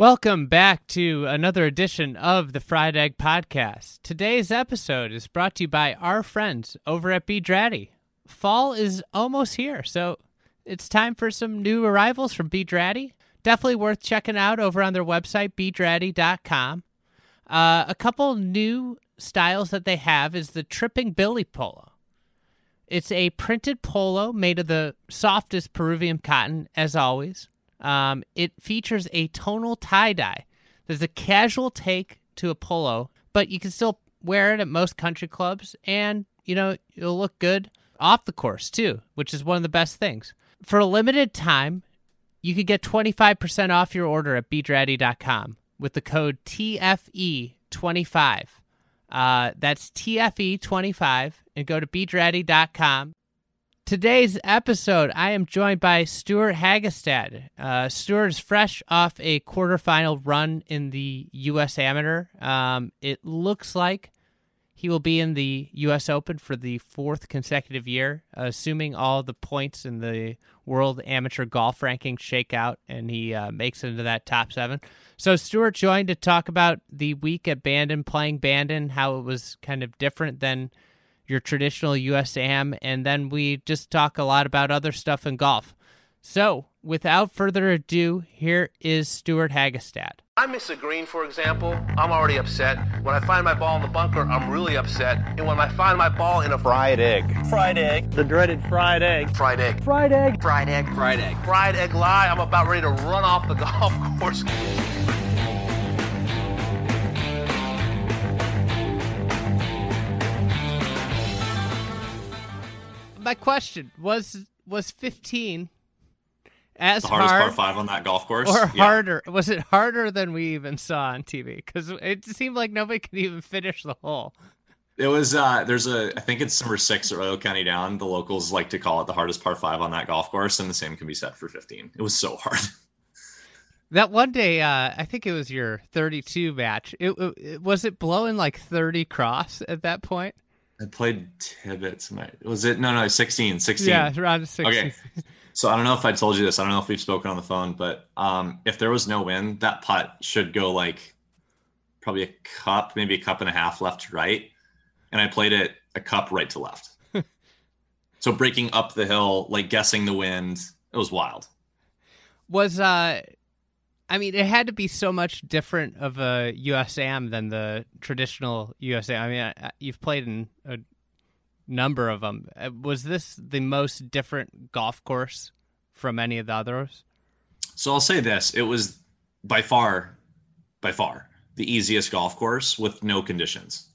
Welcome back to another edition of the Fried Egg Podcast. Today's episode is brought to you by our friends over at B Draddy. Fall is almost here, so it's time for some new arrivals from B Draddy. Definitely worth checking out over on their website, bdraddy.com. Uh, a couple new styles that they have is the Tripping Billy Polo. It's a printed polo made of the softest Peruvian cotton, as always. Um, it features a tonal tie dye. There's a casual take to a polo, but you can still wear it at most country clubs, and you know it'll look good off the course too, which is one of the best things. For a limited time, you could get 25% off your order at bdraddy.com with the code TFE25. Uh, that's TFE25, and go to bdraddy.com Today's episode, I am joined by Stewart Hagestad. Uh, Stewart is fresh off a quarterfinal run in the U.S. Amateur. Um, it looks like he will be in the U.S. Open for the fourth consecutive year, assuming all the points in the World Amateur Golf ranking shake out and he uh, makes it into that top seven. So, Stewart joined to talk about the week at Bandon, playing Bandon, how it was kind of different than – your traditional USAM, and then we just talk a lot about other stuff in golf. So, without further ado, here is Stewart Hagestad. I miss a green, for example, I'm already upset. When I find my ball in the bunker, I'm really upset. And when I find my ball in a fried egg, fried egg, the dreaded fried egg, fried egg, fried egg, fried egg, fried egg, fried egg lie, I'm about ready to run off the golf course. My question was was 15 as the hardest hard par five on that golf course, or yeah. harder? Was it harder than we even saw on TV? Because it seemed like nobody could even finish the hole. It was uh there's a I think it's number six at Royal County Down. The locals like to call it the hardest par five on that golf course, and the same can be said for 15. It was so hard. That one day, uh, I think it was your 32 match. It, it, was it blowing like 30 cross at that point. I played Tibbetts. Was it no no 16 16. Yeah, around 16. Okay. So I don't know if I told you this. I don't know if we've spoken on the phone, but um, if there was no wind, that putt should go like probably a cup, maybe a cup and a half left to right, and I played it a cup right to left. so breaking up the hill, like guessing the wind, it was wild. Was uh I mean, it had to be so much different of a USAM than the traditional USAM. I mean, you've played in a number of them. Uh, was this the most different golf course from any of the others? So I'll say this: it was by far, by far, the easiest golf course with no conditions.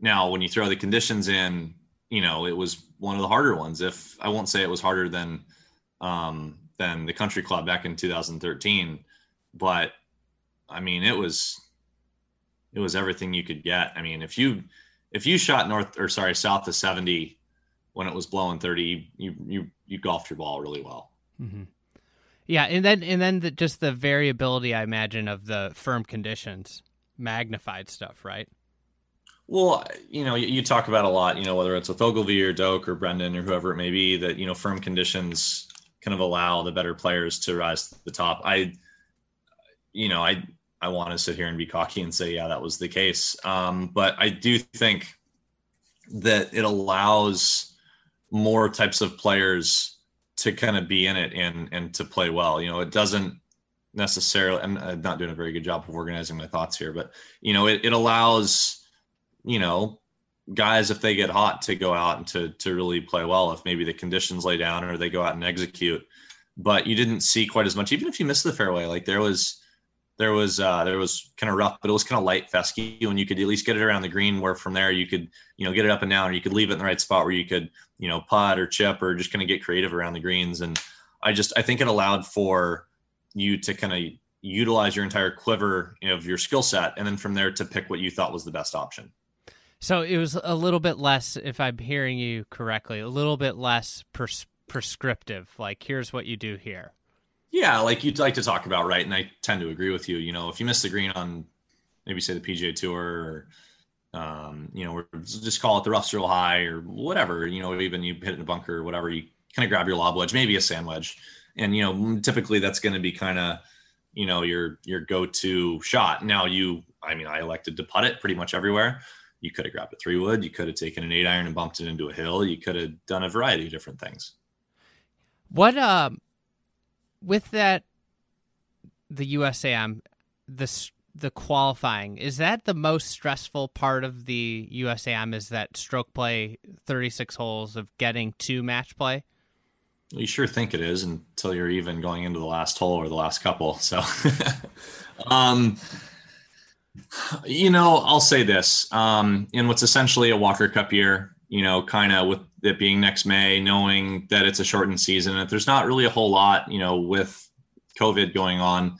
Now, when you throw the conditions in, you know, it was one of the harder ones. If I won't say it was harder than um, than the country club back in 2013 but i mean it was it was everything you could get. I mean if you if you shot north or sorry south to 70 when it was blowing 30 you you you golfed your ball really well. Mm-hmm. yeah and then and then the, just the variability i imagine of the firm conditions magnified stuff right? Well, you know, you, you, talk about a lot, you know, whether it's with Ogilvy or Doak or Brendan or whoever it may be, that, you know, firm conditions kind of allow the better players to rise to the top. I, you know, I I want to sit here and be cocky and say, yeah, that was the case. Um, but I do think that it allows more types of players to kind of be in it and and to play well. You know, it doesn't necessarily. I'm not doing a very good job of organizing my thoughts here, but you know, it, it allows you know guys if they get hot to go out and to to really play well. If maybe the conditions lay down or they go out and execute. But you didn't see quite as much even if you missed the fairway. Like there was there was uh there was kind of rough but it was kind of light fescue and you could at least get it around the green where from there you could you know get it up and down. Or you could leave it in the right spot where you could you know putt or chip or just kind of get creative around the greens. And i just i think it allowed for you to kind of utilize your entire quiver of your skill set and then from there to pick what you thought was the best option so it was a little bit less, if I'm hearing you correctly, a little bit less prescriptive. Like, here's what you do here. Yeah, like you'd like to talk about, right? And I tend to agree with you. You know, if you miss the green on maybe say the PGA Tour, or um, you know, just call it the rough's real high or whatever. You know, even you hit in a bunker or whatever, you kind of grab your lob wedge, maybe a sand wedge, and you know, typically that's going to be kind of you know your your go-to shot. Now you, I mean, I elected to putt it pretty much everywhere. You could have grabbed a three wood. You could have taken an eight iron and bumped it into a hill. You could have done a variety of different things. What um, with that, the USAM, the the qualifying is that the most stressful part of the USAM? Is that stroke play, thirty six holes of getting to match play? You sure think it is until you're even going into the last hole or the last couple. So, um, you know, I'll say this: um, in what's essentially a Walker Cup year, you know, kind of with it being next May, knowing that it's a shortened season, and there's not really a whole lot, you know, with COVID going on.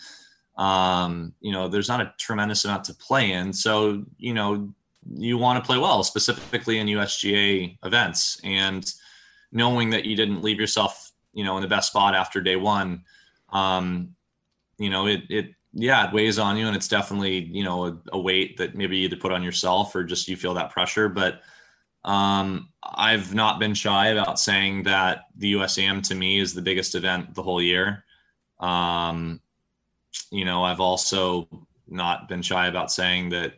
Um, you know, there's not a tremendous amount to play in. So, you know, you want to play well, specifically in USGA events, and knowing that you didn't leave yourself, you know, in the best spot after day one. Um, you know, it it yeah, it weighs on you, and it's definitely you know a, a weight that maybe you either put on yourself or just you feel that pressure, but um, I've not been shy about saying that the USAM to me is the biggest event the whole year. Um, you know, I've also not been shy about saying that,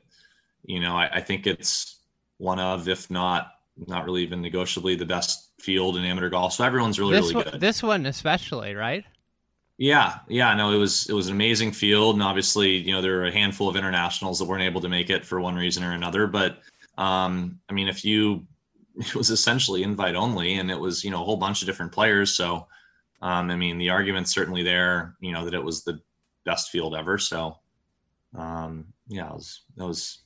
you know, I, I, think it's one of, if not, not really even negotiably the best field in amateur golf. So everyone's really, this really one, good. This one especially, right? Yeah, yeah, no, it was it was an amazing field, and obviously, you know, there were a handful of internationals that weren't able to make it for one reason or another. But um, I mean, if you, it was essentially invite only, and it was you know a whole bunch of different players. So, um, I mean, the argument's certainly there, you know, that it was the best field ever. So, um, yeah, it was was, was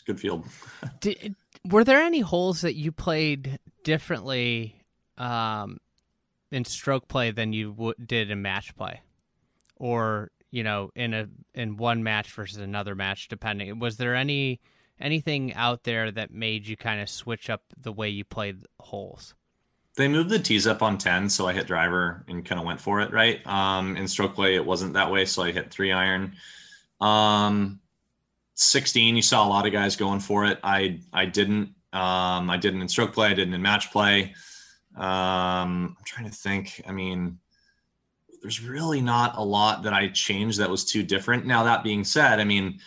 a good field. Did, were there any holes that you played differently um, in stroke play than you w- did in match play, or you know, in a in one match versus another match, depending? Was there any anything out there that made you kind of switch up the way you played holes? They moved the tees up on 10, so I hit driver and kind of went for it, right? Um, in stroke play, it wasn't that way, so I hit three iron. Um, 16, you saw a lot of guys going for it. I I didn't. Um, I didn't in stroke play. I didn't in match play. Um, I'm trying to think. I mean, there's really not a lot that I changed that was too different. Now that being said, I mean,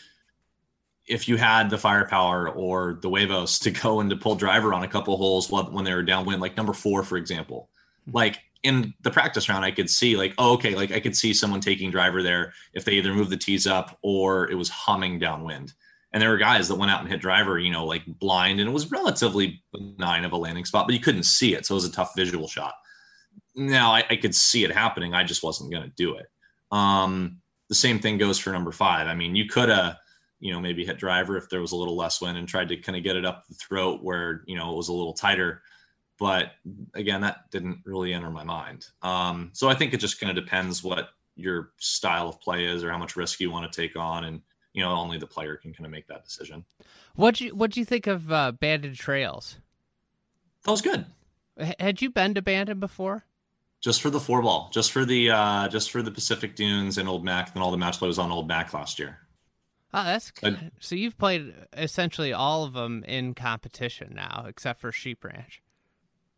if you had the firepower or the huevos to go and to pull driver on a couple holes when they were downwind, like number four, for example, hmm. like in the practice round, I could see like, oh, okay, like I could see someone taking driver there if they either moved the tees up or it was humming downwind. And there were guys that went out and hit driver, you know, like blind, and it was relatively benign of a landing spot, but you couldn't see it, so it was a tough visual shot. Now I, I could see it happening, I just wasn't going to do it. Um, the same thing goes for number five. I mean, you could have you know, maybe hit driver if there was a little less wind and tried to kind of get it up the throat where, you know, it was a little tighter. But again, that didn't really enter my mind. Um, so I think it just kind of depends what your style of play is or how much risk you want to take on. And, you know, only the player can kind of make that decision. What you what do you think of uh, Bandon Trails? That was good. H- had you been to Bandon before? Just for the four ball, just for the uh, just for the Pacific Dunes and Old Mac, and all the match play was on Old Mac last year. Oh, that's good. so you've played essentially all of them in competition now, except for Sheep Ranch.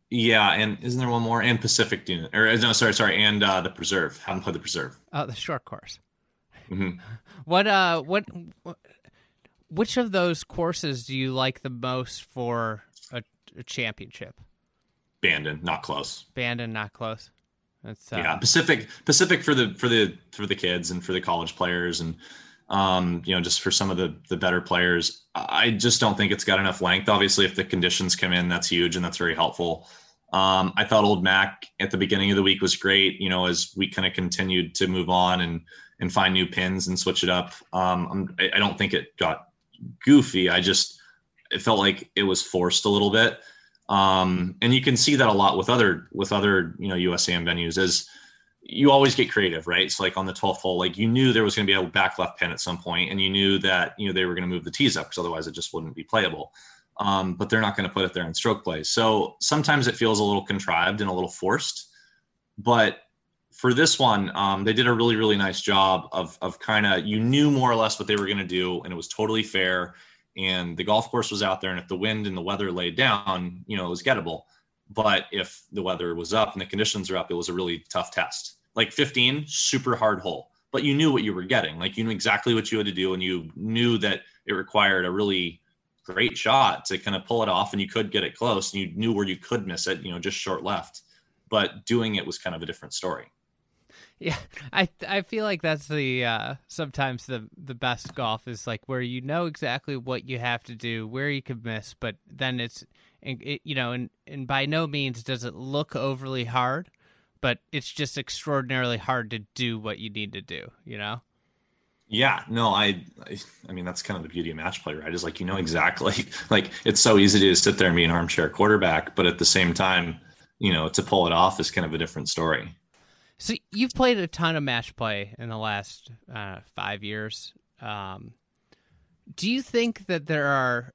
Yeah, and isn't there one more? And Pacific Dune, or no, sorry, sorry, and uh, the Preserve. Haven't played the Preserve. Oh, the short course. Mm-hmm. What uh, what, what, which of those courses do you like the most for a, a championship? Bandon, not close. Bandon, not close. That's uh, yeah, Pacific, Pacific for the for the for the kids and for the college players and um, you know, just for some of the the better players. I just don't think it's got enough length. Obviously, if the conditions come in, that's huge and that's very helpful. Um, I thought Old Mac at the beginning of the week was great. You know, as we kind of continued to move on and and find new pins and switch it up. Um, I, I don't think it got goofy. I just it felt like it was forced a little bit. Um, and you can see that a lot with other with other you know USAM venues is you always get creative, right? So like on the 12th hole, like you knew there was going to be a back left pin at some point, and you knew that you know they were going to move the tees up because otherwise it just wouldn't be playable. Um, but they're not going to put it there in stroke play. So sometimes it feels a little contrived and a little forced. But for this one, um, they did a really really nice job of of kind of you knew more or less what they were going to do, and it was totally fair. And the golf course was out there, and if the wind and the weather laid down, you know it was gettable. But if the weather was up and the conditions are up, it was a really tough test. Like 15, super hard hole. but you knew what you were getting. Like you knew exactly what you had to do, and you knew that it required a really great shot to kind of pull it off, and you could get it close, and you knew where you could miss it, you know, just short left. But doing it was kind of a different story. Yeah, I I feel like that's the uh, sometimes the the best golf is like where you know exactly what you have to do, where you could miss, but then it's it, you know, and and by no means does it look overly hard, but it's just extraordinarily hard to do what you need to do, you know. Yeah, no, I, I, I mean that's kind of the beauty of match play, right? Is like you know exactly, like it's so easy to sit there and be an armchair quarterback, but at the same time, you know, to pull it off is kind of a different story. So you've played a ton of match play in the last uh, five years. Um, do you think that there are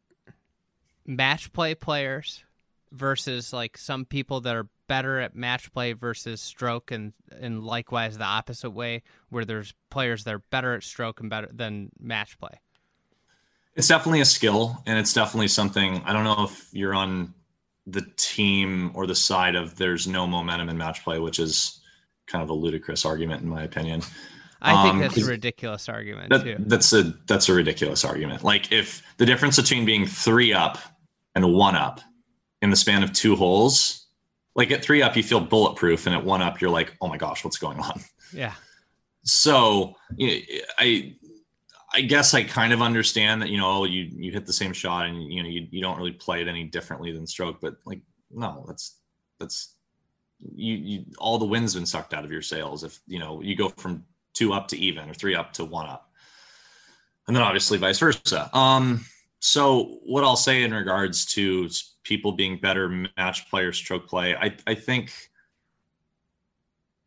match play players versus like some people that are better at match play versus stroke and and likewise the opposite way where there's players that are better at stroke and better than match play it's definitely a skill and it's definitely something i don't know if you're on the team or the side of there's no momentum in match play which is kind of a ludicrous argument in my opinion I think um, that's a ridiculous argument that, too. That's a that's a ridiculous argument. Like if the difference between being three up and one up in the span of two holes, like at three up you feel bulletproof, and at one up you're like, oh my gosh, what's going on? Yeah. So you know, I I guess I kind of understand that you know you you hit the same shot and you know you, you don't really play it any differently than stroke, but like no, that's that's you you all the wind's been sucked out of your sails if you know you go from two up to even or three up to one up, and then obviously vice versa. Um, so what I'll say in regards to people being better match player stroke play, I, I think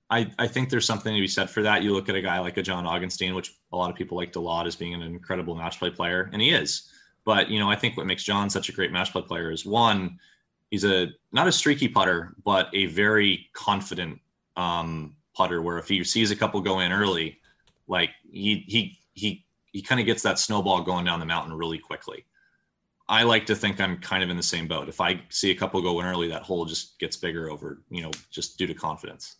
I, I think there's something to be said for that. You look at a guy like a John Augenstein, which a lot of people liked a lot as being an incredible match play player, and he is. But you know, I think what makes John such a great match play player is one, he's a not a streaky putter, but a very confident um, putter. Where if he sees a couple go in early, like he he he he kind of gets that snowball going down the mountain really quickly. I like to think I'm kind of in the same boat. If I see a couple go in early, that hole just gets bigger over, you know, just due to confidence.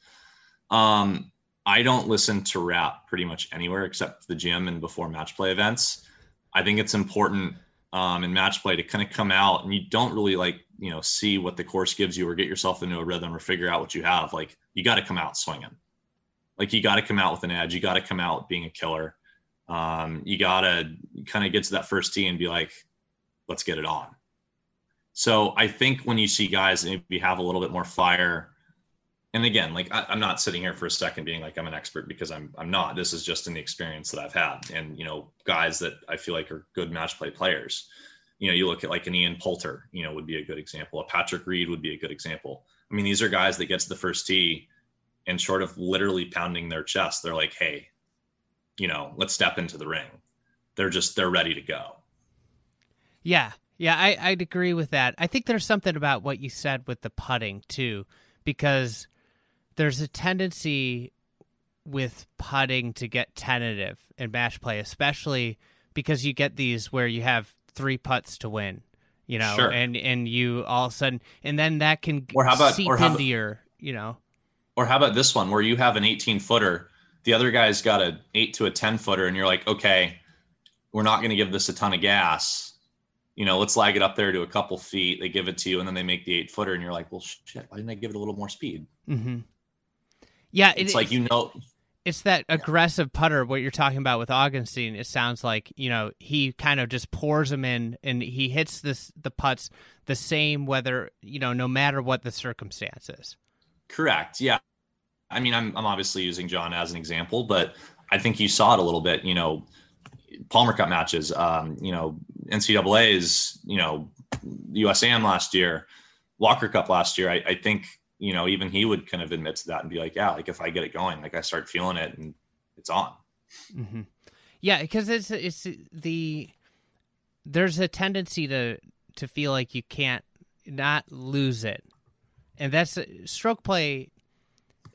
Um, I don't listen to rap pretty much anywhere except the gym and before match play events. I think it's important um, in match play to kind of come out and you don't really like, you know, see what the course gives you or get yourself into a rhythm or figure out what you have. Like you got to come out swinging. Like you got to come out with an edge. You got to come out being a killer um, you gotta kind of get to that first tee and be like, let's get it on. So I think when you see guys maybe have a little bit more fire, and again, like I, am not sitting here for a second being like I'm an expert because I'm I'm not. This is just the experience that I've had, and you know, guys that I feel like are good match play players. You know, you look at like an Ian Poulter, you know, would be a good example. A Patrick Reed would be a good example. I mean, these are guys that get to the first tee and short of literally pounding their chest, they're like, hey, you know, let's step into the ring. They're just they're ready to go. Yeah. Yeah, I, I'd agree with that. I think there's something about what you said with the putting too, because there's a tendency with putting to get tentative in match play, especially because you get these where you have three putts to win, you know, sure. and and you all of a sudden, and then that can or how about, seep or how into about, your, you know, or how about this one where you have an 18 footer the other guy's got a eight to a 10 footer and you're like, okay, we're not going to give this a ton of gas. You know, let's lag it up there to a couple feet. They give it to you and then they make the eight footer and you're like, well, shit, why didn't I give it a little more speed? Mm-hmm. Yeah. It, it's like, you know, it's that aggressive putter what you're talking about with Augenstein. It sounds like you know he kind of just pours them in, and he hits this the putts the same whether you know no matter what the circumstances. Correct. Yeah, I mean, I'm I'm obviously using John as an example, but I think you saw it a little bit. You know, Palmer Cup matches. Um, you know, NCAA's. You know, USAM last year, Walker Cup last year. I, I think you know even he would kind of admit to that and be like, yeah, like if I get it going, like I start feeling it and it's on. Mm-hmm. Yeah, because it's it's the there's a tendency to to feel like you can't not lose it, and that's stroke play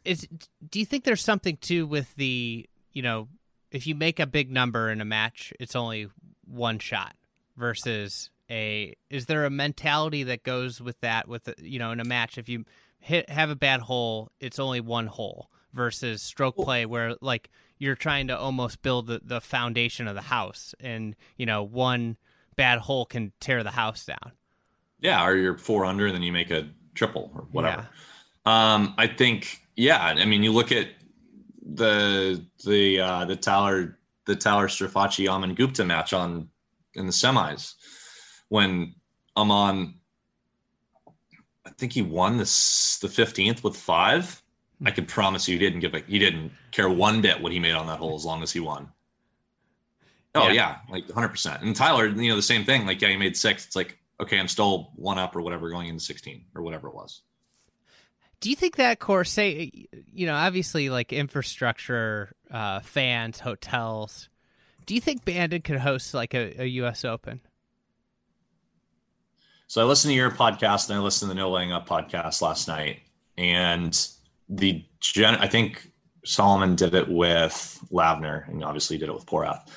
is do you think there's something too with the you know if you make a big number in a match it's only one shot versus a is there a mentality that goes with that with you know in a match if you hit have a bad hole it's only one hole versus stroke play where like you're trying to almost build the, the foundation of the house and you know one bad hole can tear the house down yeah or you're four under and then you make a triple or whatever yeah. um i think yeah i mean you look at the the uh the Tyler the Tyler Strafaci Aman Gupta match on in the semis when Aman I think he won this the 15th with five I can promise you, he didn't give a he didn't care one bit what he made on that hole as long as he won. Oh yeah, yeah like 100. percent And Tyler, you know, the same thing. Like, yeah, he made six. It's like, okay, I'm still one up or whatever going into 16 or whatever it was. Do you think that course, say, you know, obviously like infrastructure, uh, fans, hotels. Do you think Bandon could host like a, a U.S. Open? So I listened to your podcast and I listened to the No Laying Up podcast last night, and the gen I think Solomon did it with Lavner and obviously did it with Porath.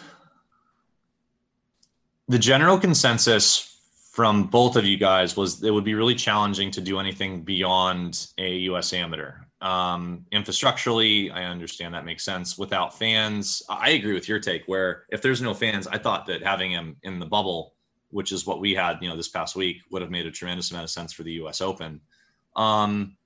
The general consensus from both of you guys was it would be really challenging to do anything beyond a US amateur. Um, infrastructurally, I understand that makes sense. Without fans, I agree with your take. Where if there's no fans, I thought that having him in the bubble, which is what we had, you know, this past week, would have made a tremendous amount of sense for the U.S. Open. Um,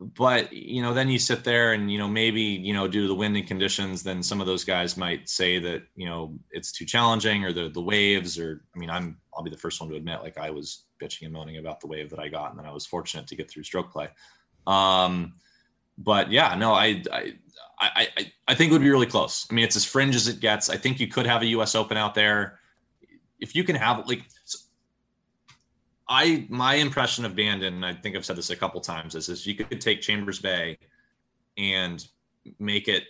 but you know then you sit there and you know maybe you know due to the wind and conditions then some of those guys might say that you know it's too challenging or the the waves or i mean i'm i'll be the first one to admit like i was bitching and moaning about the wave that i got and then i was fortunate to get through stroke play um but yeah no i i i i, I think it would be really close i mean it's as fringe as it gets i think you could have a us open out there if you can have like I my impression of Bandon, and I think I've said this a couple times, is is you could take Chambers Bay and make it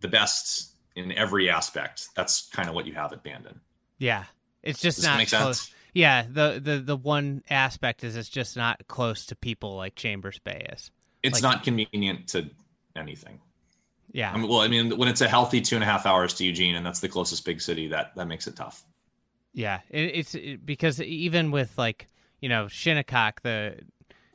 the best in every aspect. That's kind of what you have at Bandon. Yeah, it's just Does not close. Sense? Yeah, the the the one aspect is it's just not close to people like Chambers Bay is. It's like, not convenient to anything. Yeah. I mean, well, I mean, when it's a healthy two and a half hours to Eugene, and that's the closest big city, that that makes it tough. Yeah, it, it's it, because even with like you know, Shinnecock, the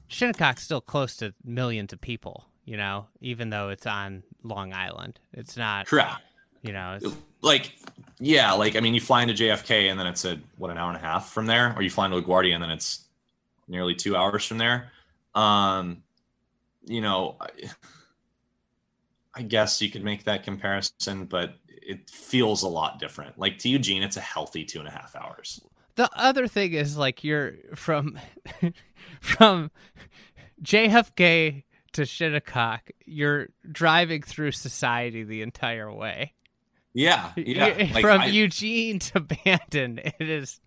Shinnecock's still close to millions of people, you know, even though it's on Long Island. It's not correct. You know, like yeah, like I mean, you fly into JFK and then it's a what an hour and a half from there, or you fly into LaGuardia and then it's nearly two hours from there. Um, you know, I, I guess you could make that comparison, but it feels a lot different. Like to Eugene, it's a healthy two and a half hours the other thing is like you're from from JFK to Shinnecock, you're driving through society the entire way. Yeah, yeah. Like, from I, Eugene to Bandon, it is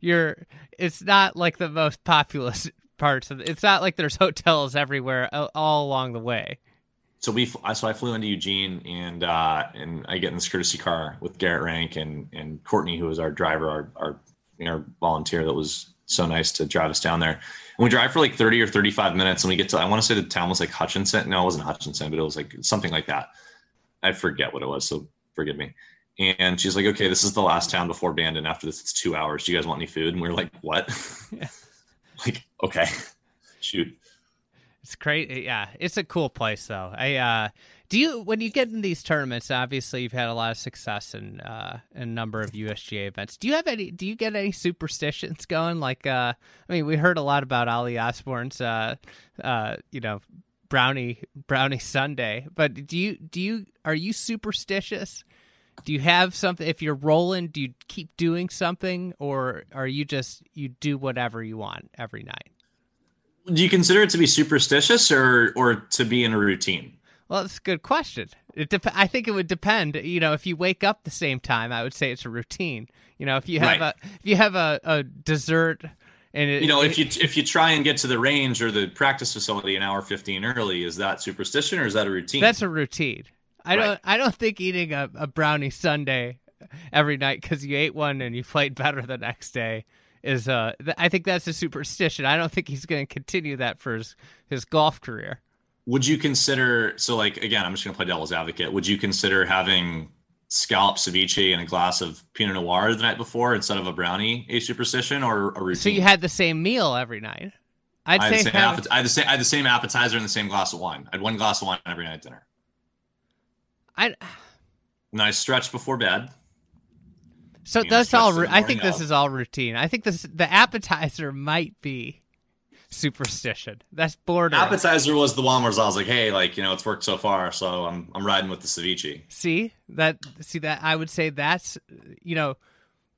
you're. It's not like the most populous parts of. It's not like there's hotels everywhere all along the way. So we, so I flew into Eugene, and uh, and I get in this courtesy car with Garrett Rank and and Courtney, who was our driver, our our our volunteer that was so nice to drive us down there. And we drive for like 30 or 35 minutes and we get to, I want to say the town was like Hutchinson. No, it wasn't Hutchinson, but it was like something like that. I forget what it was. So forgive me. And she's like, okay, this is the last town before Bandon. After this, it's two hours. Do you guys want any food? And we are like, what? Yeah. like, okay, shoot. It's great. Yeah. It's a cool place though. I, uh, do you when you get in these tournaments? Obviously, you've had a lot of success in uh, a number of USGA events. Do you have any? Do you get any superstitions going? Like, uh, I mean, we heard a lot about Ollie Osborne's, uh, uh, you know, brownie brownie sundae. But do you do you are you superstitious? Do you have something? If you're rolling, do you keep doing something, or are you just you do whatever you want every night? Do you consider it to be superstitious or or to be in a routine? Well, that's a good question. It dep- I think it would depend. You know, if you wake up the same time, I would say it's a routine. You know, if you have right. a if you have a, a dessert and it, you know, if you if you try and get to the range or the practice facility an hour fifteen early, is that superstition or is that a routine? That's a routine. I right. don't I don't think eating a, a brownie sundae every night because you ate one and you played better the next day is uh I think that's a superstition. I don't think he's going to continue that for his his golf career. Would you consider so like again i'm just going to play devil's advocate. Would you consider having scallop ceviche and a glass of pinot noir the night before instead of a brownie a superstition or a routine? So you had the same meal every night. I'd I say have... I, had the same, I had the same appetizer and the same glass of wine. I had one glass of wine every night at dinner. I Nice stretch before bed. So You know, all. Ru- I think morning this up. is all routine. I think this the appetizer might be superstition. That's border. Appetizer was the one where I was like, hey, like you know, it's worked so far, so I'm I'm riding with the ceviche. See that? See that? I would say that's you know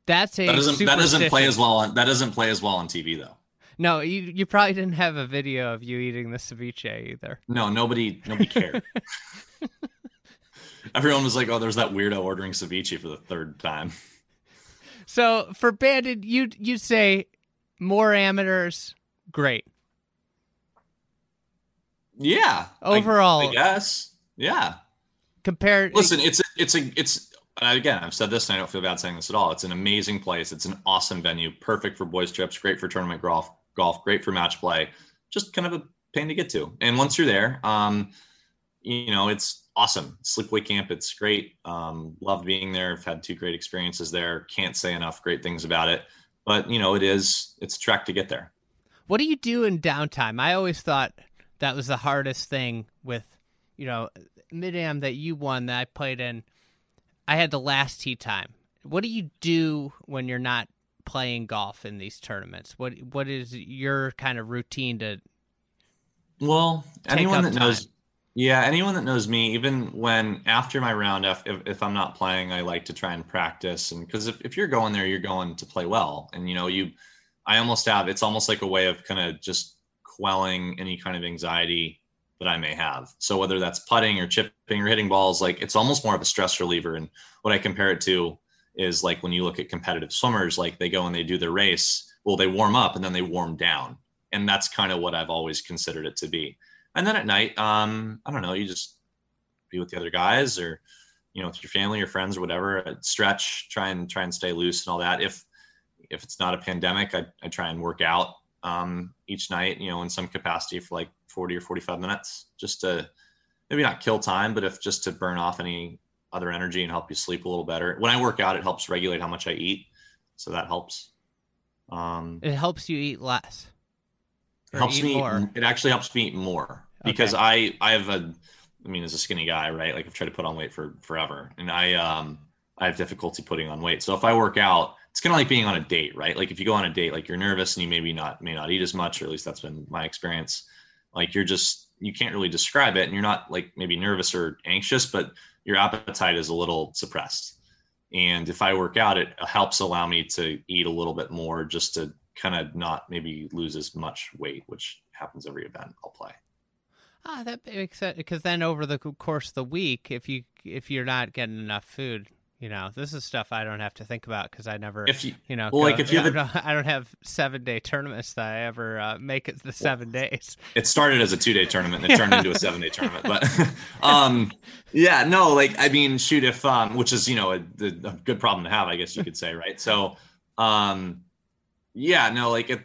that's a That doesn't that doesn't play as well on that doesn't play as well on TV though. No, you you probably didn't have a video of you eating the ceviche either. No, nobody nobody cared. Everyone was like, "Oh, there's that weirdo ordering ceviche for the third time." So for Bandon, you you'd say more amateurs, great. Yeah. Overall- I, guess. Yeah. Compared, Listen, it's it's a it's again, I've said this and I don't feel bad saying this at all. It's an amazing place. It's an awesome venue, perfect for boys trips, great for tournament golf, golf, great for match play. Just kind of a pain to get to. And once you're there, um, you know, it's awesome. Sleepaway camp, it's great. Um, love being there. I've had two great experiences there. Can't say enough great things about it. But you know, it is it's a trek to get there. what do you do in downtime? I always thought that was the hardest thing with, you know, mid am that you won that I played in. I had the last tee time. What do you do when you're not playing golf in these tournaments? What what is your kind of routine to? Well, anyone that knows, time. Yeah, anyone that knows me, even when after my round, if, if, I'm not playing, I like to try and practice. And because if, if you're going there, you're going to play well. And, you know, you, I almost have, it's almost like a way of kind of just quelling any kind of anxiety that I may have. So whether that's putting or chipping or hitting balls, like it's almost more of a stress reliever. And what I compare it to is like when you look at competitive swimmers, like they go and they do their race, well, they warm up and then they warm down and that's kind of what I've always considered it to be. And then at night, um, I don't know, you just be with the other guys or you know with your family or friends or whatever. uh, Stretch, try and try and stay loose and all that. If if it's not a pandemic, I, I try and work out um, each night, you know, in some capacity for like 40 or 45 minutes, just to maybe not kill time, but if just to burn off any other energy and help you sleep a little better. When I work out, it helps regulate how much I eat, so that helps. Um, It helps you eat less. Helps me. more. It actually helps me eat more because Okay. I I have a. I mean, as a skinny guy, right? Like I've tried to put on weight for forever, and I um I have difficulty putting on weight. So if I work out, it's kind of like being on a date, right? Like if you go on a date, like you're nervous and you maybe not may not eat as much, or at least that's been my experience. Like you're just you can't really describe it, and you're not like maybe nervous or anxious, but your appetite is a little suppressed. And if I work out, it helps allow me to eat a little bit more, just to kind of not maybe lose as much weight, which happens every event I'll play. Ah, that makes sense. Because then over the course of the week, if you if you're not getting enough food, you know, this is stuff I don't have to think about because I never, If you you know, well, like, if you have I don't, I don't have seven day tournaments that I ever uh, make it the seven days. it started as a two day tournament and it turned into a seven day tournament. But um, yeah, no, like I mean, shoot, if um, which is you know a, a good problem to have, I guess you could say, right? So um, yeah, no, like if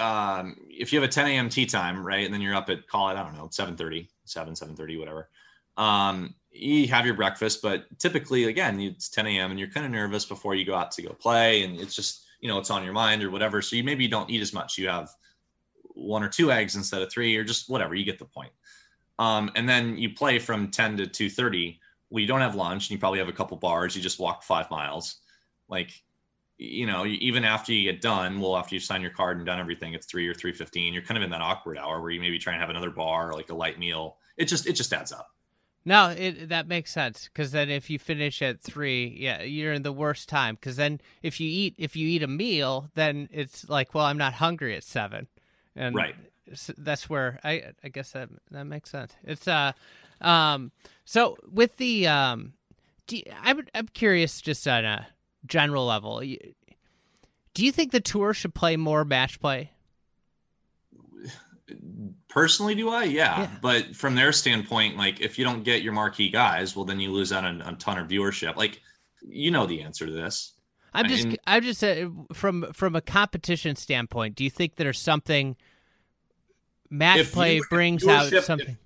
um, if you have a 10 a.m. tee time, right, and then you're up at call it I don't know 7:30, 7 7:30, whatever. Um, you have your breakfast, but typically again it's 10 a.m. and you're kind of nervous before you go out to go play, and it's just you know it's on your mind or whatever. So you maybe don't eat as much. You have one or two eggs instead of three, or just whatever. You get the point. Um, and then you play from 10 to 2:30. Well, you don't have lunch, and you probably have a couple bars. You just walk five miles. Like, you know, even after you get done, well, after you sign your card and done everything, it's three or 3:15. You're kind of in that awkward hour where you maybe try and have another bar, or like a light meal. It just it just adds up. No, it that makes sense because then if you finish at three, yeah, you're in the worst time. Because then if you eat if you eat a meal, then it's like, well, I'm not hungry at seven, and Right. that's where I I guess that that makes sense. It's uh, um, so with the um, do you, I'm I'm curious just on a general level. Do you think the tour should play more match play? Personally, do I? Yeah. Yeah. But from their standpoint, like if you don't get your marquee guys, well, then you lose out on a ton of viewership. Like, you know the answer to this. I'm just And- I'm just uh, from from a competition standpoint. Do you think there's something match play you- brings out something?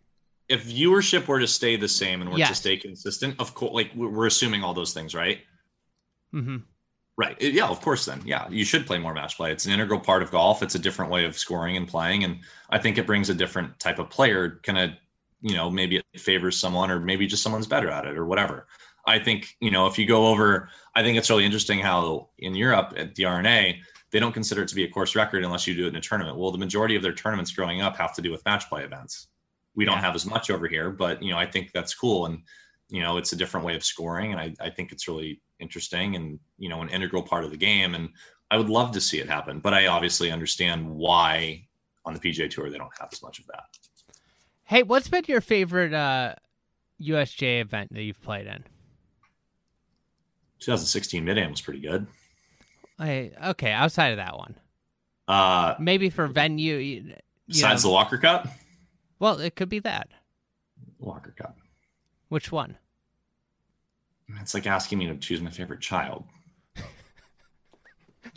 If viewership were to stay the same and were to stay consistent, of course, like we're assuming all those things, right? Hmm Right. Yeah, of course then. Yeah, you should play more match play. It's an integral part of golf. It's a different way of scoring and playing and I think it brings a different type of player kind of you know, maybe it favors someone or maybe just someone's better at it or whatever. I think, you know, if you go over, I think it's really interesting how in Europe at the R&A, they don't consider it to be a course record unless you do it in a tournament. Well, the majority of their tournaments growing up have to do with match play events. We don't have as much over here, but you know, I think that's cool. And, you know, it's a different way of scoring. And I, I think it's really interesting and, you know, an integral part of the game. And I would love to see it happen, but I obviously understand why on the PGA tour they don't have as much of that. Hey, what's been your favorite uh, USGA event that you've played in? 2016 Mid Am was pretty good. I, okay, outside of that one, Uh, maybe for venue. You, you besides know- the Walker Cup, well, it could be that. Walker Cup. Which one? It's like asking me to choose my favorite child. I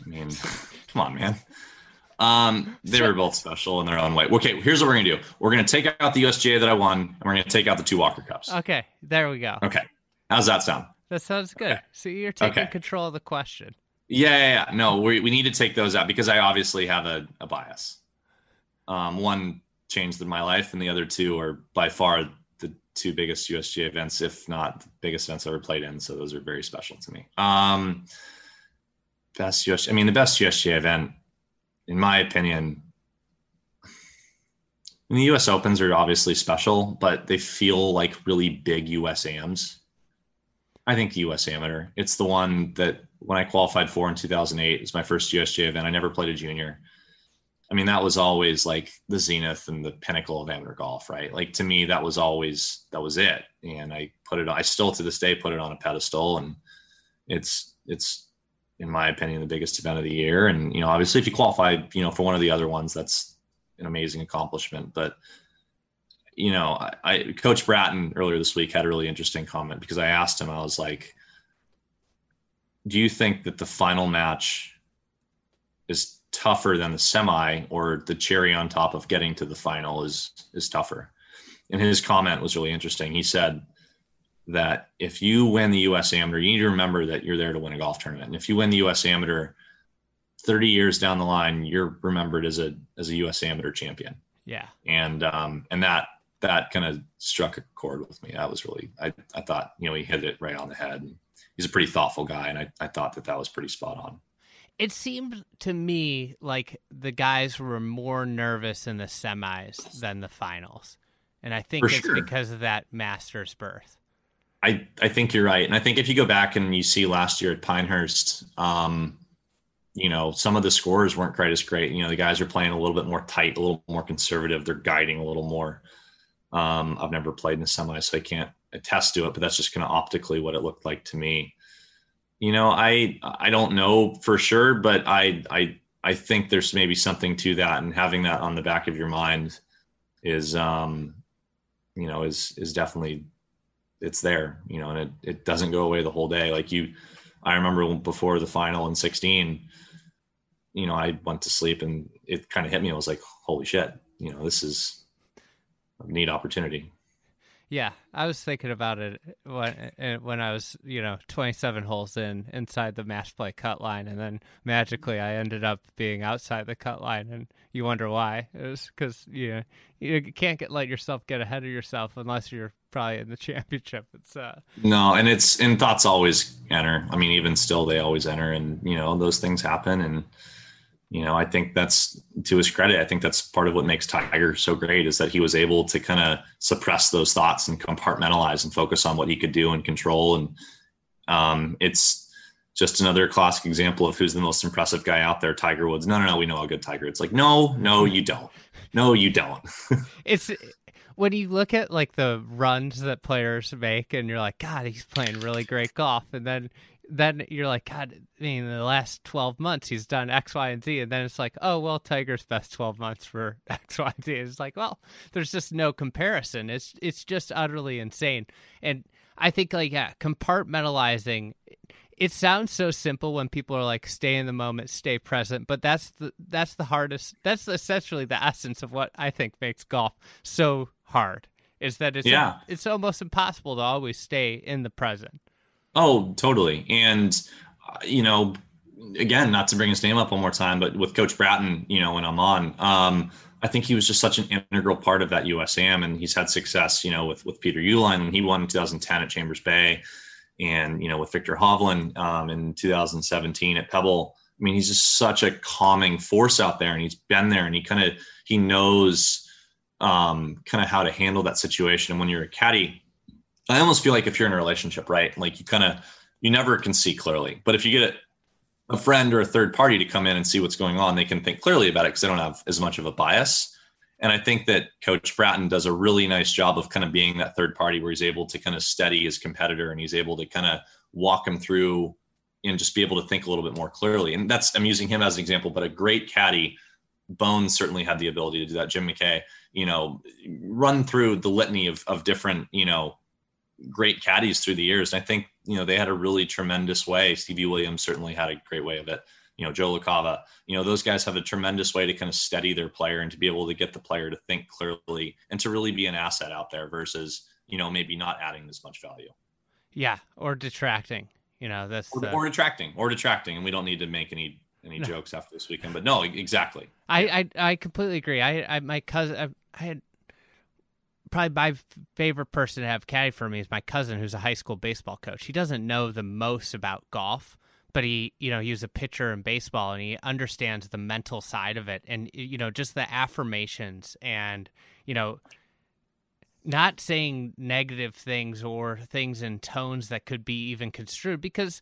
mean, come on, man. Um, they were both special in their own way. Okay, here's what we're gonna do. We're gonna take out the USGA that I won, and we're gonna take out the two Walker Cups. Okay, there we go. Okay, how's that sound? That sounds good. So you're taking Okay. control of the question. Yeah, yeah, yeah. No, we, we need to take those out because I obviously have a, a bias. Um, one changed my life, and the other two are by far two biggest USGA events, if not the biggest events I ever played in. So those are very special to me. Um, best US, I mean, the best USGA event, in my opinion, I mean, the US Opens are obviously special, but they feel like really big US AMs. I think the US Amateur. It's the one that when I qualified for in 2008, it's my first USGA event. I never played a junior. I mean, that was always like the zenith and the pinnacle of amateur golf, right? Like to me, that was always that was it. And I put it. I still to this day put it on a pedestal, and it's it's in my opinion the biggest event of the year. And you know, obviously, if you qualify, you know, for one of the other ones, that's an amazing accomplishment. But you know, I, I Coach Bratton earlier this week had a really interesting comment because I asked him, I was like, "Do you think that the final match is tougher than the semi, or the cherry on top of getting to the final is is tougher?" And his comment was really interesting. He said that if you win the U.S. Amateur, you need to remember that you're there to win a golf tournament. And if you win the U.S. Amateur, 30 years down the line, you're remembered as a as a U.S. Amateur champion Yeah. and um and that that kind of struck a chord with me that was really i i thought you know he hit it right on the head he's a pretty thoughtful guy and i, I thought that that was pretty spot on It seemed to me like the guys were more nervous in the semis than the finals. And I think For it's sure. because of that Masters berth. i i think you're right and i think if you go back and you see last year at pinehurst um you know some of the scores weren't quite as great you know the guys are playing a little bit more tight a little more conservative they're guiding a little more um i've never played in a semi so i can't attest to it but that's just kind of optically what it looked like to me you know i i don't know for sure but i i i think there's maybe something to that and having that on the back of your mind is um you know is is definitely it's there you know and it, it doesn't go away the whole day. Like you i remember before the final in 16 you know i went to sleep and it kind of hit me. I was like holy shit you know this is a neat opportunity Yeah, I was thinking about it when eh, when I was, you know, 27 holes in inside the match play cut line, and then magically I ended up being outside the cut line, and you wonder why? It was because you know, you can't get let yourself get ahead of yourself unless you're probably in the championship. It's uh, no and it's and thoughts always enter i mean even still they always enter and you know those things happen and you know i think that's to his credit i think that's part of what makes tiger so great is that he was able to kind of suppress those thoughts and compartmentalize and focus on what he could do and control. And um, it's just another classic example of who's the most impressive guy out there tiger woods. No no no we know how good tiger. It's like no no you don't. No you don't. It's when you look at like the runs that players make and you're like god he's playing really great golf. And then then you're like god I mean, in the last 12 months he's done x y and z. And then it's like oh well tiger's best 12 months for x y and z. It's like well there's just no comparison. It's it's just utterly insane. And i think like yeah compartmentalizing it sounds so simple when people are like stay in the moment stay present but that's the that's the hardest that's essentially the essence of what i think makes golf so hard is that it's Yeah. it's almost impossible to always stay in the present Oh, totally. And uh, you know, again, not to bring his name up one more time, but with Coach Bratton, you know, when I'm on, um, I think he was just such an integral part of that USAM, and he's had success, you know, with with Peter Uihlein when he won in 2010 at Chambers Bay, and you know with Viktor Hovland um, in 2017 at Pebble. I mean, he's just such a calming force out there, and he's been there, and he kind of he knows um, kind of how to handle that situation. And when you're a caddy, I almost feel like if you're in a relationship, right? Like you kind of you never can see clearly, but if you get a friend or a third party to come in and see what's going on, they can think clearly about it because they don't have as much of a bias. And I think that Coach Bratton does a really nice job of kind of being that third party where he's able to kind of steady his competitor and he's able to kind of walk him through and just be able to think a little bit more clearly. And that's I'm using him as an example, but a great caddy, Bones certainly had the ability to do that. Jim Mackay, you know, run through the litany of of different, you know, great caddies through the years. And I think, you know, they had a really tremendous way. Stevie Williams certainly had a great way of it. You know, Joe LaCava, you know, those guys have a tremendous way to kind of steady their player and to be able to get the player to think clearly and to really be an asset out there versus, you know, maybe not adding as much value. Yeah. Or detracting, you know, that's or, or detracting or detracting. And we don't need to make any, any no. jokes after this weekend, but no, exactly. I, I, I completely agree. I, I, my cousin, I, I had probably my favorite person to have caddy for me is my cousin who's a high school baseball coach. He doesn't know the most about golf, but he, you know, he was a pitcher in baseball and he understands the mental side of it and you know, just the affirmations and, you know, not saying negative things or things in tones that could be even construed because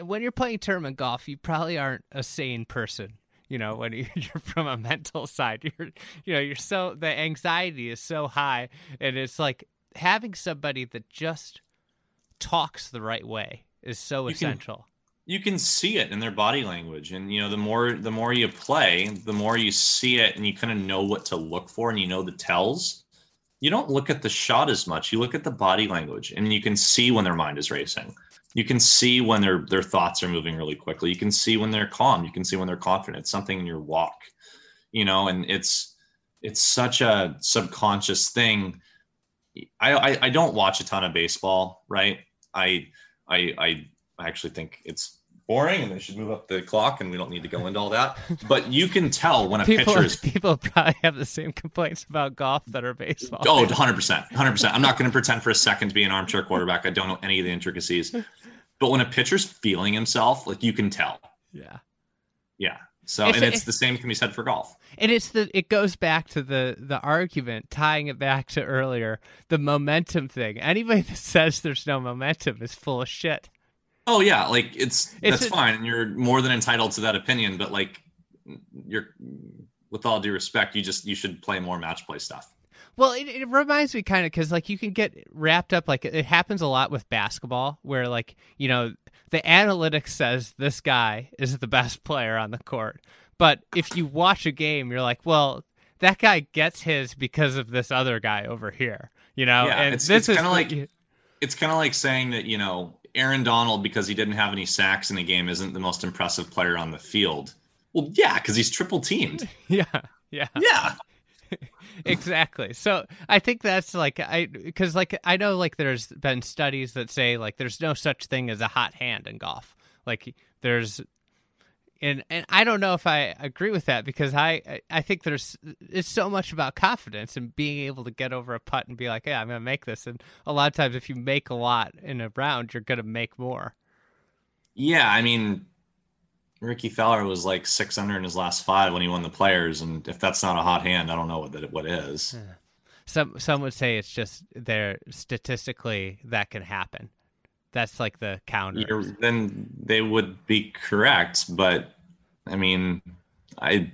when you're playing tournament golf, you probably aren't a sane person you know when you're from a mental side you're you know you're so the anxiety is so high and it's like having somebody that just talks the right way is so you essential. can, you can see it in their body language and you know the more the more you play the more you see it and you kind of know what to look for and you know the tells. You don't look at the shot as much you look at the body language and you can see when their mind is racing you can see when their their thoughts are moving really quickly. You can see when they're calm. You can see when they're confident. It's something in your walk, you know, and it's it's such a subconscious thing. I, I, I don't watch a ton of baseball, right? I I I actually think it's boring and they should move up the clock and we don't need to go into all that. But you can tell when a people, pitcher is people probably have the same complaints about golf that are baseball. Oh, 100%. 100%. I'm not going to pretend for a second to be an armchair quarterback. I don't know any of the intricacies. But when a pitcher's feeling himself, like you can tell. Yeah. Yeah. So it's, and it's, the same can be said for golf. And it's the it goes back to the the argument, tying it back to earlier, the momentum thing. Anybody that says there's no momentum is full of shit. Oh yeah, like it's, it's that's a, fine, and you're more than entitled to that opinion. But like, you're with all due respect, you just you should play more match play stuff. Well, it, it reminds me kind of because like you can get wrapped up like it happens a lot with basketball where like you know the analytics says this guy is the best player on the court, but if you watch a game, you're like, well, that guy gets his because of this other guy over here, you know. Yeah, and it's, this it's kind of like it's kind of like saying that you know Aaron Donald, because he didn't have any sacks in the game, isn't the most impressive player on the field. Well, yeah, because he's triple teamed. Yeah, yeah, yeah. exactly. So I think that's like I because like I know like there's been studies that say like there's no such thing as a hot hand in golf. Like there's and and I don't know if I agree with that because I I think there's it's so much about confidence and being able to get over a putt and be like, yeah, I'm gonna make this. And a lot of times, if you make a lot in a round, you're gonna make more. Yeah, I mean, Rickie Fowler was like six under in his last five when he won the Players, and if that's not a hot hand, I don't know what that what is. Yeah. Some some would say it's just there statistically that can happen. That's like the counter. You're, then they would be correct, but I mean, I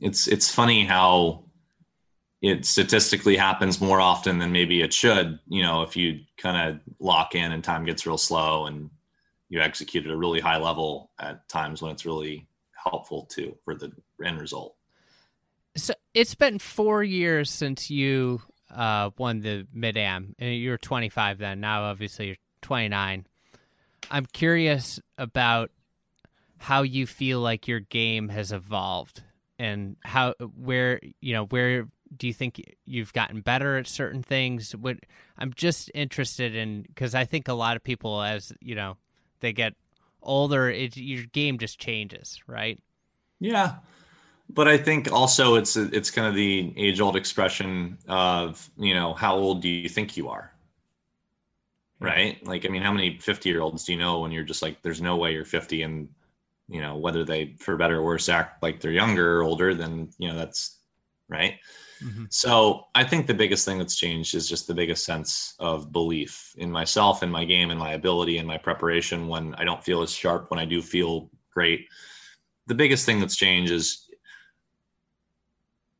it's it's funny how it statistically happens more often than maybe it should. You know, if you kind of lock in and time gets real slow and you execute at a really high level at times when it's really helpful to for the end result. So it's been four years since you uh, won the mid am, and you're 25 then. Now, obviously, you're 29. I'm curious about how you feel like your game has evolved and how where you know where do you think you've gotten better at certain things what i'm just interested in because i think a lot of people as you know they get older, it, your game just changes, right? Yeah, but I think also it's it's kind of the age old expression of you know how old do you think you are, right? Like I mean, how many fifty year olds do you know when you're just like, there's no way you're fifty, and you know whether they for better or worse act like they're younger or older, then you know that's right. Mm-hmm. So I think the biggest thing that's changed is just the biggest sense of belief in myself and my game and my ability and my preparation when I don't feel as sharp when I do feel great. The biggest thing that's changed is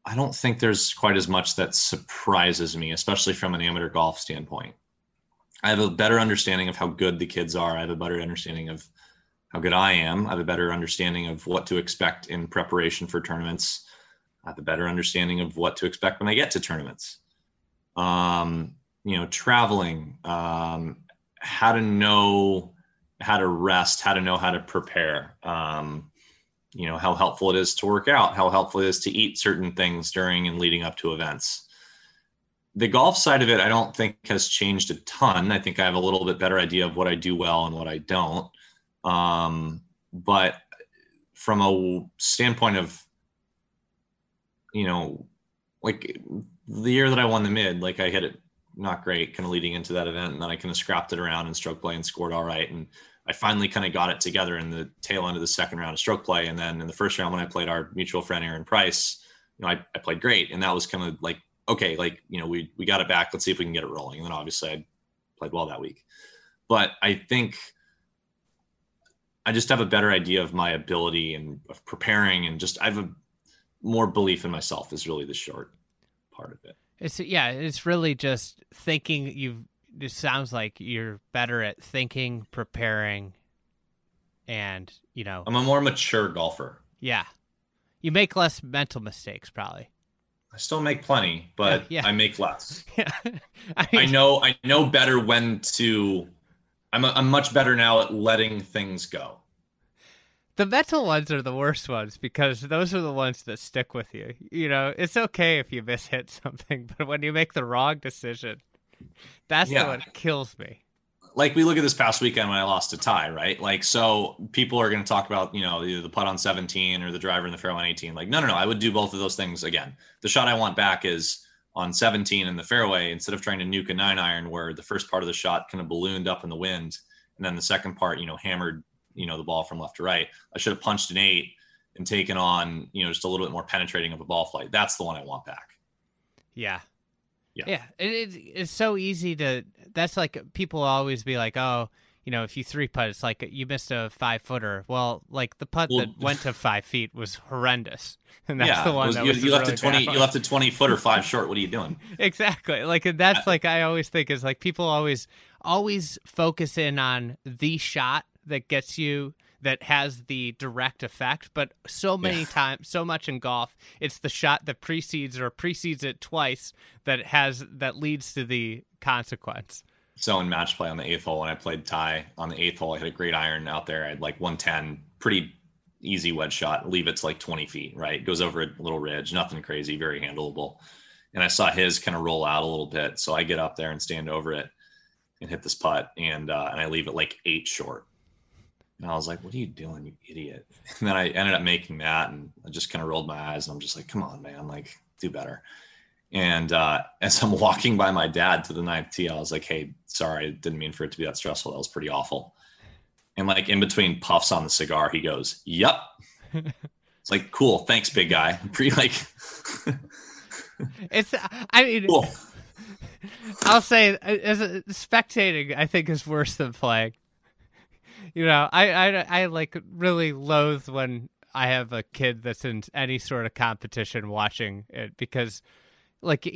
I don't think there's quite as much that surprises me, especially from an amateur golf standpoint. I have a better understanding of how good the kids are. I have a better understanding of how good I am. I have a better understanding of what to expect in preparation for tournaments. I have a better understanding of what to expect when I get to tournaments. Um, you know, traveling, um, how to know how to rest, how to know how to prepare. Um, you know, how helpful it is to work out, how helpful it is to eat certain things during and leading up to events. The golf side of it, I don't think has changed a ton. I think I have a little bit better idea of what I do well and what I don't. Um, but from a standpoint of you know, like the year that I won the mid, like I hit it not great, kind of leading into that event, and then I kind of scrapped it around and stroke play and scored all right. And I finally kind of got it together in the tail end of the second round of stroke play, and then in the first round when I played our mutual friend Aaron Price, you know, I, I played great, and that was kind of like okay, like you know, we we got it back. Let's see if we can get it rolling. And then obviously I played well that week, but I think. I just have a better idea of my ability and of preparing and just I have a more belief in myself is really the short part of it. It's yeah, it's really just thinking you've it sounds like you're better at thinking, preparing and, you know, I'm a more mature golfer. Yeah. You make less mental mistakes probably. I still make plenty, but yeah, yeah. I make less. Yeah. I, mean, I, know I know better when to I'm a, I'm much better now at letting things go. The mental ones are the worst ones because those are the ones that stick with you. You know, it's okay if you mishit something, but when you make the wrong decision, that's yeah. the one that kills me. Like we look at this past weekend when I lost a tie, right? Like, so people are going to talk about, you know, either the putt on 17 or the driver in the fairway on 18. Like, no, no, no. I would do both of those things again. The shot I want back is on 17 in the fairway instead of trying to nuke a nine iron where the first part of the shot kind of ballooned up in the wind and then the second part, you know, hammered you know the ball from left to right. I should have punched an eight and taken on you know just a little bit more penetrating of a ball flight. That's the one I want back. Yeah. Yeah. Yeah. It, it, it's so easy to. That's like people always be like, oh, you know, if you three putt, it's like you missed a five footer. Well, like the putt well, that went to five feet was horrendous, and that's yeah, the one was, that you, was you left really a twenty. You left a twenty footer five short. What are you doing? exactly. Like that's like I always think is like people always always focus in on the shot that gets you that has the direct effect but so many yeah. times so much in golf it's the shot that precedes or precedes it twice that has that leads to the consequence. So in match play on the eighth hole when i played tie on the eighth hole i had a great iron out there i had like 110 pretty easy wedge shot leave it to like 20 feet right? Goes over a little ridge nothing crazy very handleable. And i saw his kind of roll out a little bit so i get up there and stand over it and hit this putt and uh, and i leave it like eight short and I was like, what are you doing, you idiot? And then I ended up making that and I just kind of rolled my eyes and I'm just like, come on, man, like do better. And uh, as I'm walking by my dad to the ninth tee, I was like, hey, sorry, I didn't mean for it to be that stressful. That was pretty awful. And like in between puffs on the cigar, he goes, yep. it's like, cool. Thanks, big guy. Pretty like, it's, I mean, cool. I'll say as a, spectating, I think is worse than playing you know, I, I, I like really loathe when I have a kid that's in any sort of competition watching it because, like,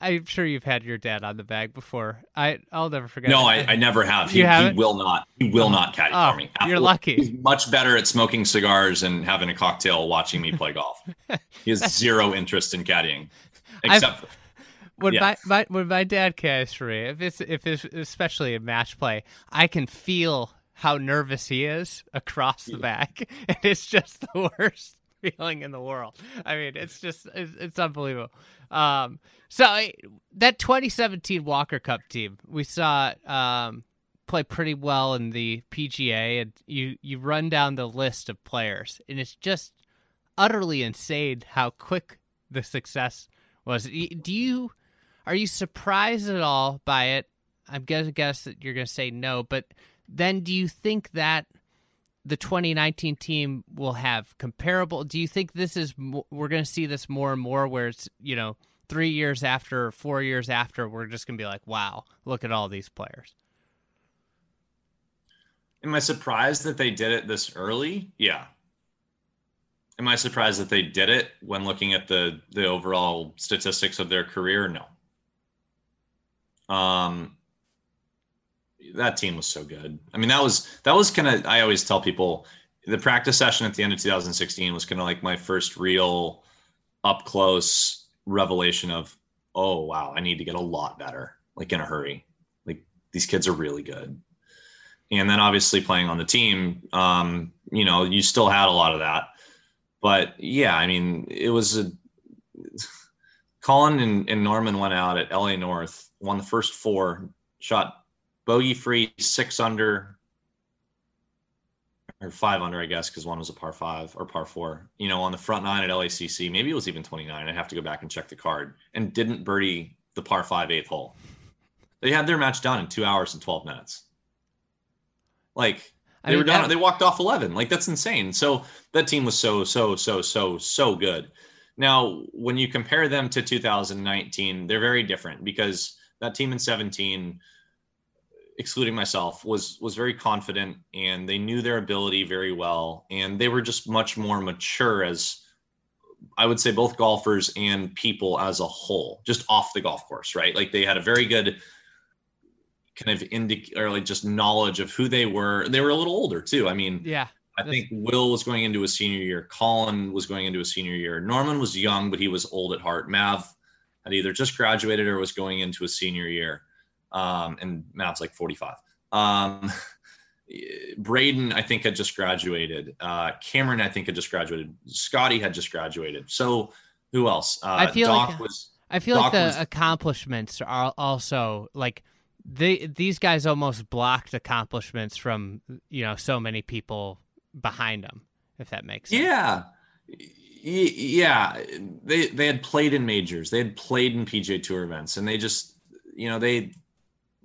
I'm sure you've had your dad on the bag before. I I'll never forget. No, I, I never have. He, he will not. He will not caddy oh, for me. Absolutely. You're lucky. He's much better at smoking cigars and having a cocktail watching me play golf. he has zero interest in caddying, except. I've, when yeah. my, my when my dad caddies for me, if it's if it's especially in match play, I can feel how nervous he is across the back, and it's just the worst feeling in the world. I mean, it's just it's, it's unbelievable. Um, so that 2017 Walker Cup team, we saw um, play pretty well in the PGA, and you you run down the list of players, and it's just utterly insane how quick the success was. Do you are you surprised at all by it? I'm gonna guess that you're gonna say no, but then do you think that the 2019 team will have comparable? Do you think this is we're gonna see this more and more, where it's you know three years after, four years after, we're just gonna be like, wow, look at all these players. Am I surprised that they did it this early? Yeah. Am I surprised that they did it when looking at the the overall statistics of their career? No. Um, that team was so good. I mean, that was that was kind of. I always tell people the practice session at the end of 2016 was kind of like my first real up close revelation of, oh wow, I need to get a lot better, like in a hurry. Like these kids are really good. And then obviously playing on the team, um, you know, you still had a lot of that. But yeah, I mean, it was a Collin and, and Norman went out at LA North, won the first four, shot bogey free, six under, or five under, I guess, because one was a par five or par four, you know, on the front nine at LACC. Maybe it was even 29. I'd have to go back and check the card and didn't birdie the par five eighth hole. They had their match done in two hours and 12 minutes. Like they I mean, were done. They walked off 11. Like that's insane. So that team was so, so, so, so, so good. Now, when you compare them to 2019, they're very different because that team in 17 excluding myself was was very confident and they knew their ability very well and they were just much more mature as i would say both golfers and people as a whole just off the golf course right like they had a very good kind of indicate or like just knowledge of who they were they were a little older too i mean yeah I think Will was going into a senior year. colin was going into a senior year. Norman was young, but he was old at heart. Mav had either just graduated or was going into a senior year um, and Mav's like 45. Um, Braden, I think, had just graduated. Uh, Cameron, I think, had just graduated. Scotty had just graduated. So who else? Uh, I feel Doc like was. I feel Doc like the was, accomplishments are also like they these guys almost blocked accomplishments from you know so many people behind them. If that makes sense. Yeah. Yeah, they they had played in majors, they had played in PGA Tour events, and they just, you know, they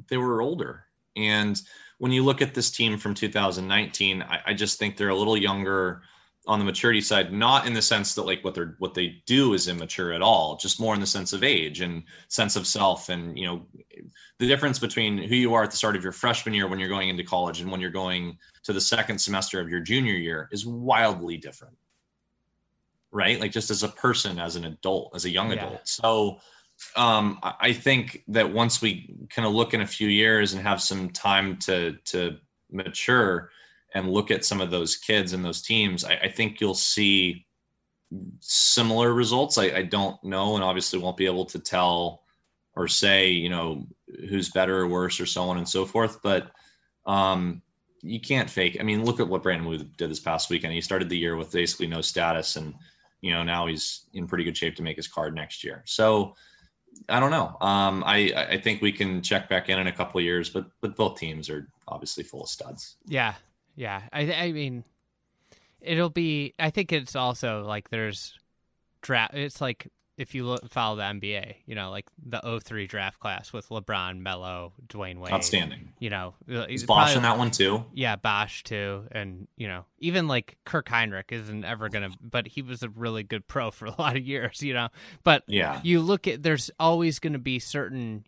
they were older. And when you look at this team from 2019, I, I, just think they're a little younger on the maturity side, not in the sense that like what they're what they do is immature at all, just more in the sense of age and sense of self. And you know, the difference between who you are at the start of your freshman year when you're going into college and when you're going to the second semester of your junior year is wildly different. Right? Like just as a person, as an adult, as a young yeah. adult. So um, I think that once we kind of look in a few years and have some time to to mature and look at some of those kids and those teams, I, I think you'll see similar results. I, I, don't know, and obviously won't be able to tell or say, you know, who's better or worse or so on and so forth. But um, you can't fake. I mean, look at what Brandon Wu did this past weekend. He started the year with basically no status, and you know now he's in pretty good shape to make his card next year. So I don't know. Um, I I think we can check back in in a couple years, but but both teams are obviously full of studs. Yeah, yeah. I I mean, it'll be. I think it's also like there's draft. It's like if you look, follow the NBA, you know, like the 03 draft class with LeBron, Melo, Dwyane Wade. Outstanding. You know, uh, is Bosh in that one too? Yeah, Bosh too. And, you know, even like Kirk Hinrich isn't ever going to, but he was a really good pro for a lot of years, you know. But yeah, you look at, there's always going to be certain,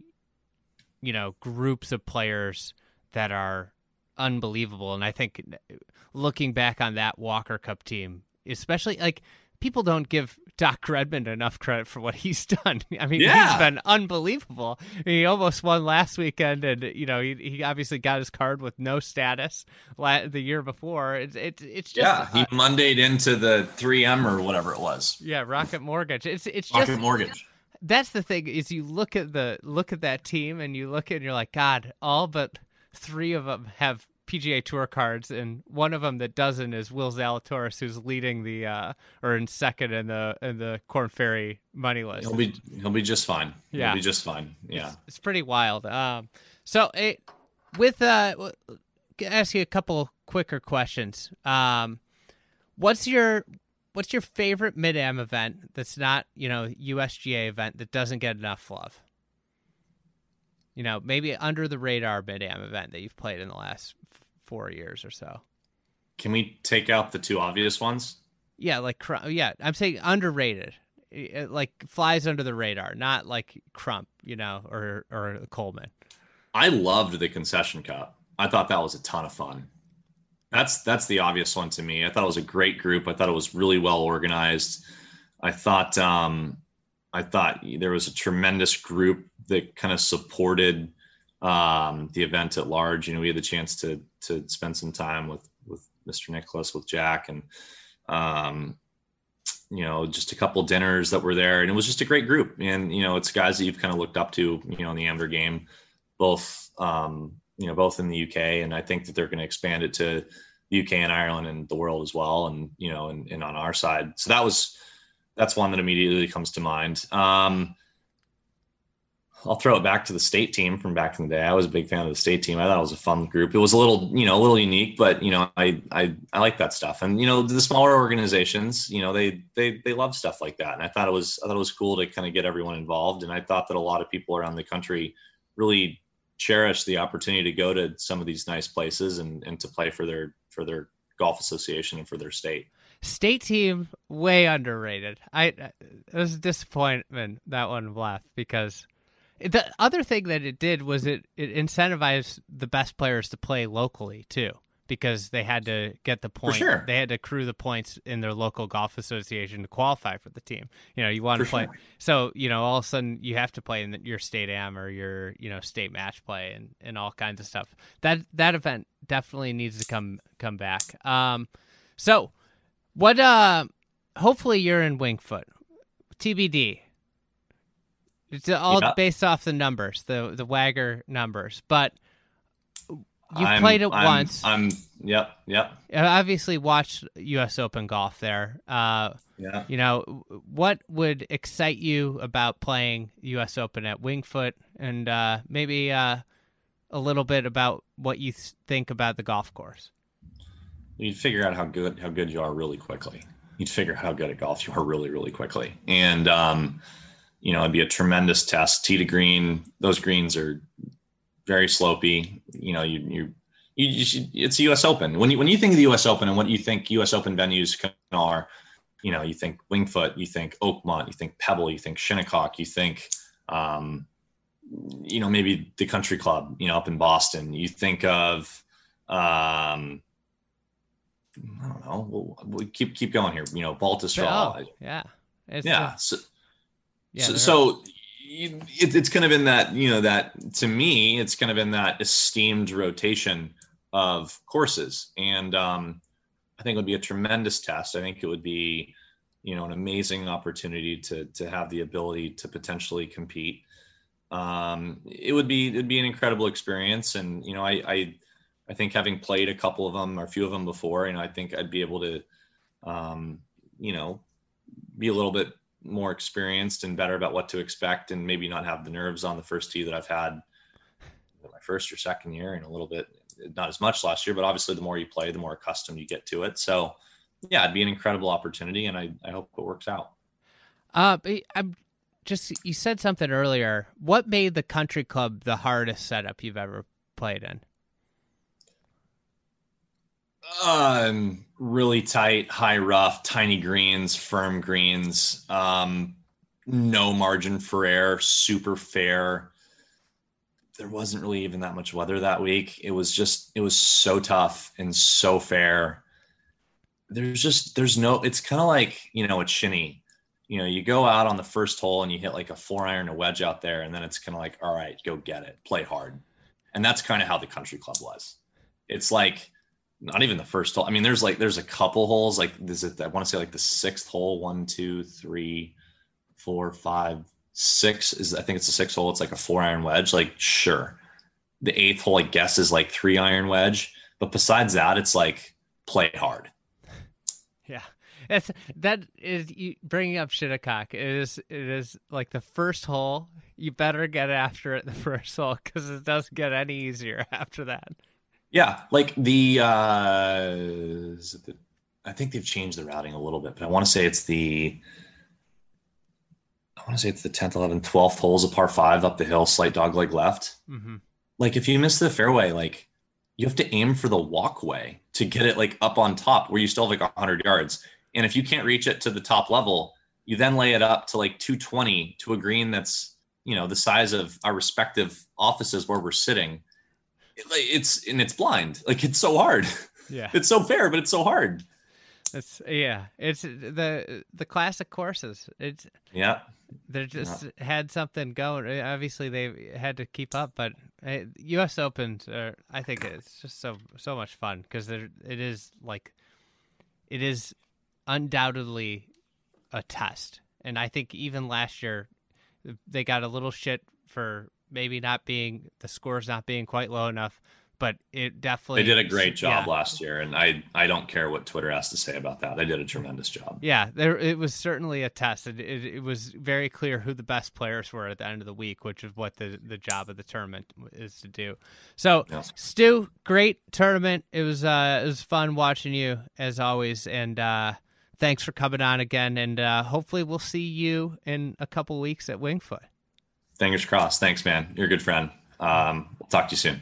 you know, groups of players that are unbelievable. And I think uh, looking back on that Walker Cup team, especially like, people don't give Doc Redman enough credit for what he's done. I mean, yeah. he's been unbelievable. He almost won last weekend, and you know, he, he obviously got his card with no status the year before. It's it, it's just yeah, he uh, Mondayed into the 3M or whatever it was. Yeah, Rocket Mortgage. It's it's Rocket just Mortgage. That's the thing is you look at the look at that team and you look at and you're like, God, all but three of them have PGA Tour cards, and one of them that doesn't is Will Zalatoris, who's leading the uh, or in second in the in the Korn Ferry money list. He'll be he'll be just fine. Yeah, he'll be just fine. Yeah, it's, it's pretty wild. Um, so it with uh, ask you a couple quicker questions. Um, what's your what's your favorite mid am event that's not you know USGA event that doesn't get enough love? You know, maybe under the radar mid am event that you've played in the last four years or so. Can we take out the two obvious ones? Yeah, like yeah, I'm saying underrated, like flies under the radar, not like Crump, you know, or or Coleman. I loved the concession cup. I thought that was a ton of fun. That's that's the obvious one to me. I thought it was a great group. I thought it was really well organized. I thought um, I thought there was a tremendous group that kind of supported um, the event at large. You know, we had the chance to to spend some time with with Mr. Nicklaus, with Jack, and um, you know, just a couple dinners that were there, and it was just a great group. And you know, it's guys that you've kind of looked up to, you know, in the Amber game, both um, you know, both in the UK, and I think that they're going to expand it to the UK and Ireland and the world as well, and you know, and, and on our side. So that was that's one that immediately comes to mind. Um, I'll throw it back to the state team from back in the day. I was a big fan of the state team. I thought it was a fun group. It was a little, you know, a little unique, but you know, I I I like that stuff. And you know, the smaller organizations, you know, they they they love stuff like that. And I thought it was I thought it was cool to kind of get everyone involved. And I thought that a lot of people around the country really cherish the opportunity to go to some of these nice places and and to play for their for their golf association and for their state. State team way underrated. I it was a disappointment that one left because the other thing that it did was it, it incentivized the best players to play locally too, because they had to get the point. Sure. They had to accrue the points in their local golf association to qualify for the team. You know, you want to play. Sure. So you know, all of a sudden you have to play in your state am or your you know state match play and, and all kinds of stuff. That that event definitely needs to come come back. Um, so what? Uh, hopefully you're in Winged Foot. TBD. It's all yeah. based off the numbers, the the WAGR numbers. But you've I'm, played it I'm, once. I'm yep, yep. I obviously watched U.S. Open golf there. Uh, yeah. You know, what would excite you about playing U.S. Open at Winged Foot, and uh, maybe uh, a little bit about what you think about the golf course? You'd figure out how good how good you are really quickly. You'd figure out how good at golf you are really really quickly, and um, you know, it'd be a tremendous test. Tee to green, those greens are very slopey. You know, you you you, you should, it's the U.S. Open. When you when you think of the U.S. Open and what you think U.S. Open venues are, you know, you think Winged Foot, you think Oakmont, you think Pebble, you think Shinnecock, you think, um, you know, maybe the Country Club, you know, up in Boston. You think of, um, I don't know. We'll, we'll keep keep going here. You know, Baltusrol. Oh, yeah. It's yeah. A- so, yeah, so, so it, it's kind of in that you know that to me it's kind of in that esteemed rotation of courses and um, i think it would be a tremendous test i think it would be you know an amazing opportunity to to have the ability to potentially compete um, it would be it'd be an incredible experience and you know I, I i think having played a couple of them or a few of them before you know i think i'd be able to um, you know be a little bit more experienced and better about what to expect and maybe not have the nerves on the first tee that I've had my first or second year and a little bit not as much last year, but obviously the more you play, the more accustomed you get to it. So yeah, it'd be an incredible opportunity and I, I hope it works out. Uh, I'm just, you said something earlier. What made the country club the hardest setup you've ever played in? Um, really tight, high rough, tiny greens, firm greens. Um, no margin for error, super fair. There wasn't really even that much weather that week. It was just, it was so tough and so fair. There's just, there's no, it's kind of like, you know, it's shinny. You know, you go out on the first hole and you hit like a four iron, a wedge out there, and then it's kind of like, all right, go get it, play hard. And that's kind of how the country club was. It's like, not even the first hole. I mean, there's like there's a couple holes. Like is it? I want to say like the sixth hole. One, two, three, four, five, six is. I think it's the sixth hole. It's like a four iron wedge. Like sure, the eighth hole I guess is like three iron wedge. But besides that, it's like play hard. Yeah, it's that is bringing up Shinnecock. It is it is like the first hole. You better get after it the first hole because it doesn't get any easier after that. Yeah, like the, uh, the I think they've changed the routing a little bit, but I want to say it's the I want to say it's the 10th, 11th, 12th holes of par five up the hill, slight dog leg left. Mm-hmm. Like if you miss the fairway, like you have to aim for the walkway to get it like up on top where you still have like 100 yards. And if you can't reach it to the top level, you then lay it up to like 220 to a green that's, you know, the size of our respective offices where we're sitting. It, it's and it's blind. Like it's so hard. Yeah. it's so fair, but it's so hard. It's yeah. It's the the classic courses. It's yeah. They just yeah. had something going. Obviously, they had to keep up, but U.S. Opens uh, I think it's just so so much fun because there it is like it is undoubtedly a test, and I think even last year they got a little shit for maybe not being the scores not being quite low enough but it definitely they did a great job yeah. last year and i i don't care what twitter has to say about that. They did a tremendous job. Yeah there it was certainly a test it, it, it, was very clear who the best players were at the end of the week which is what the the job of the tournament is to do. So yes. stu great tournament. It was uh it was fun watching you as always and uh thanks for coming on again and uh hopefully we'll see you in a couple weeks at Winged Foot Fingers crossed. Thanks, man. You're a good friend. Um, we'll talk to you soon.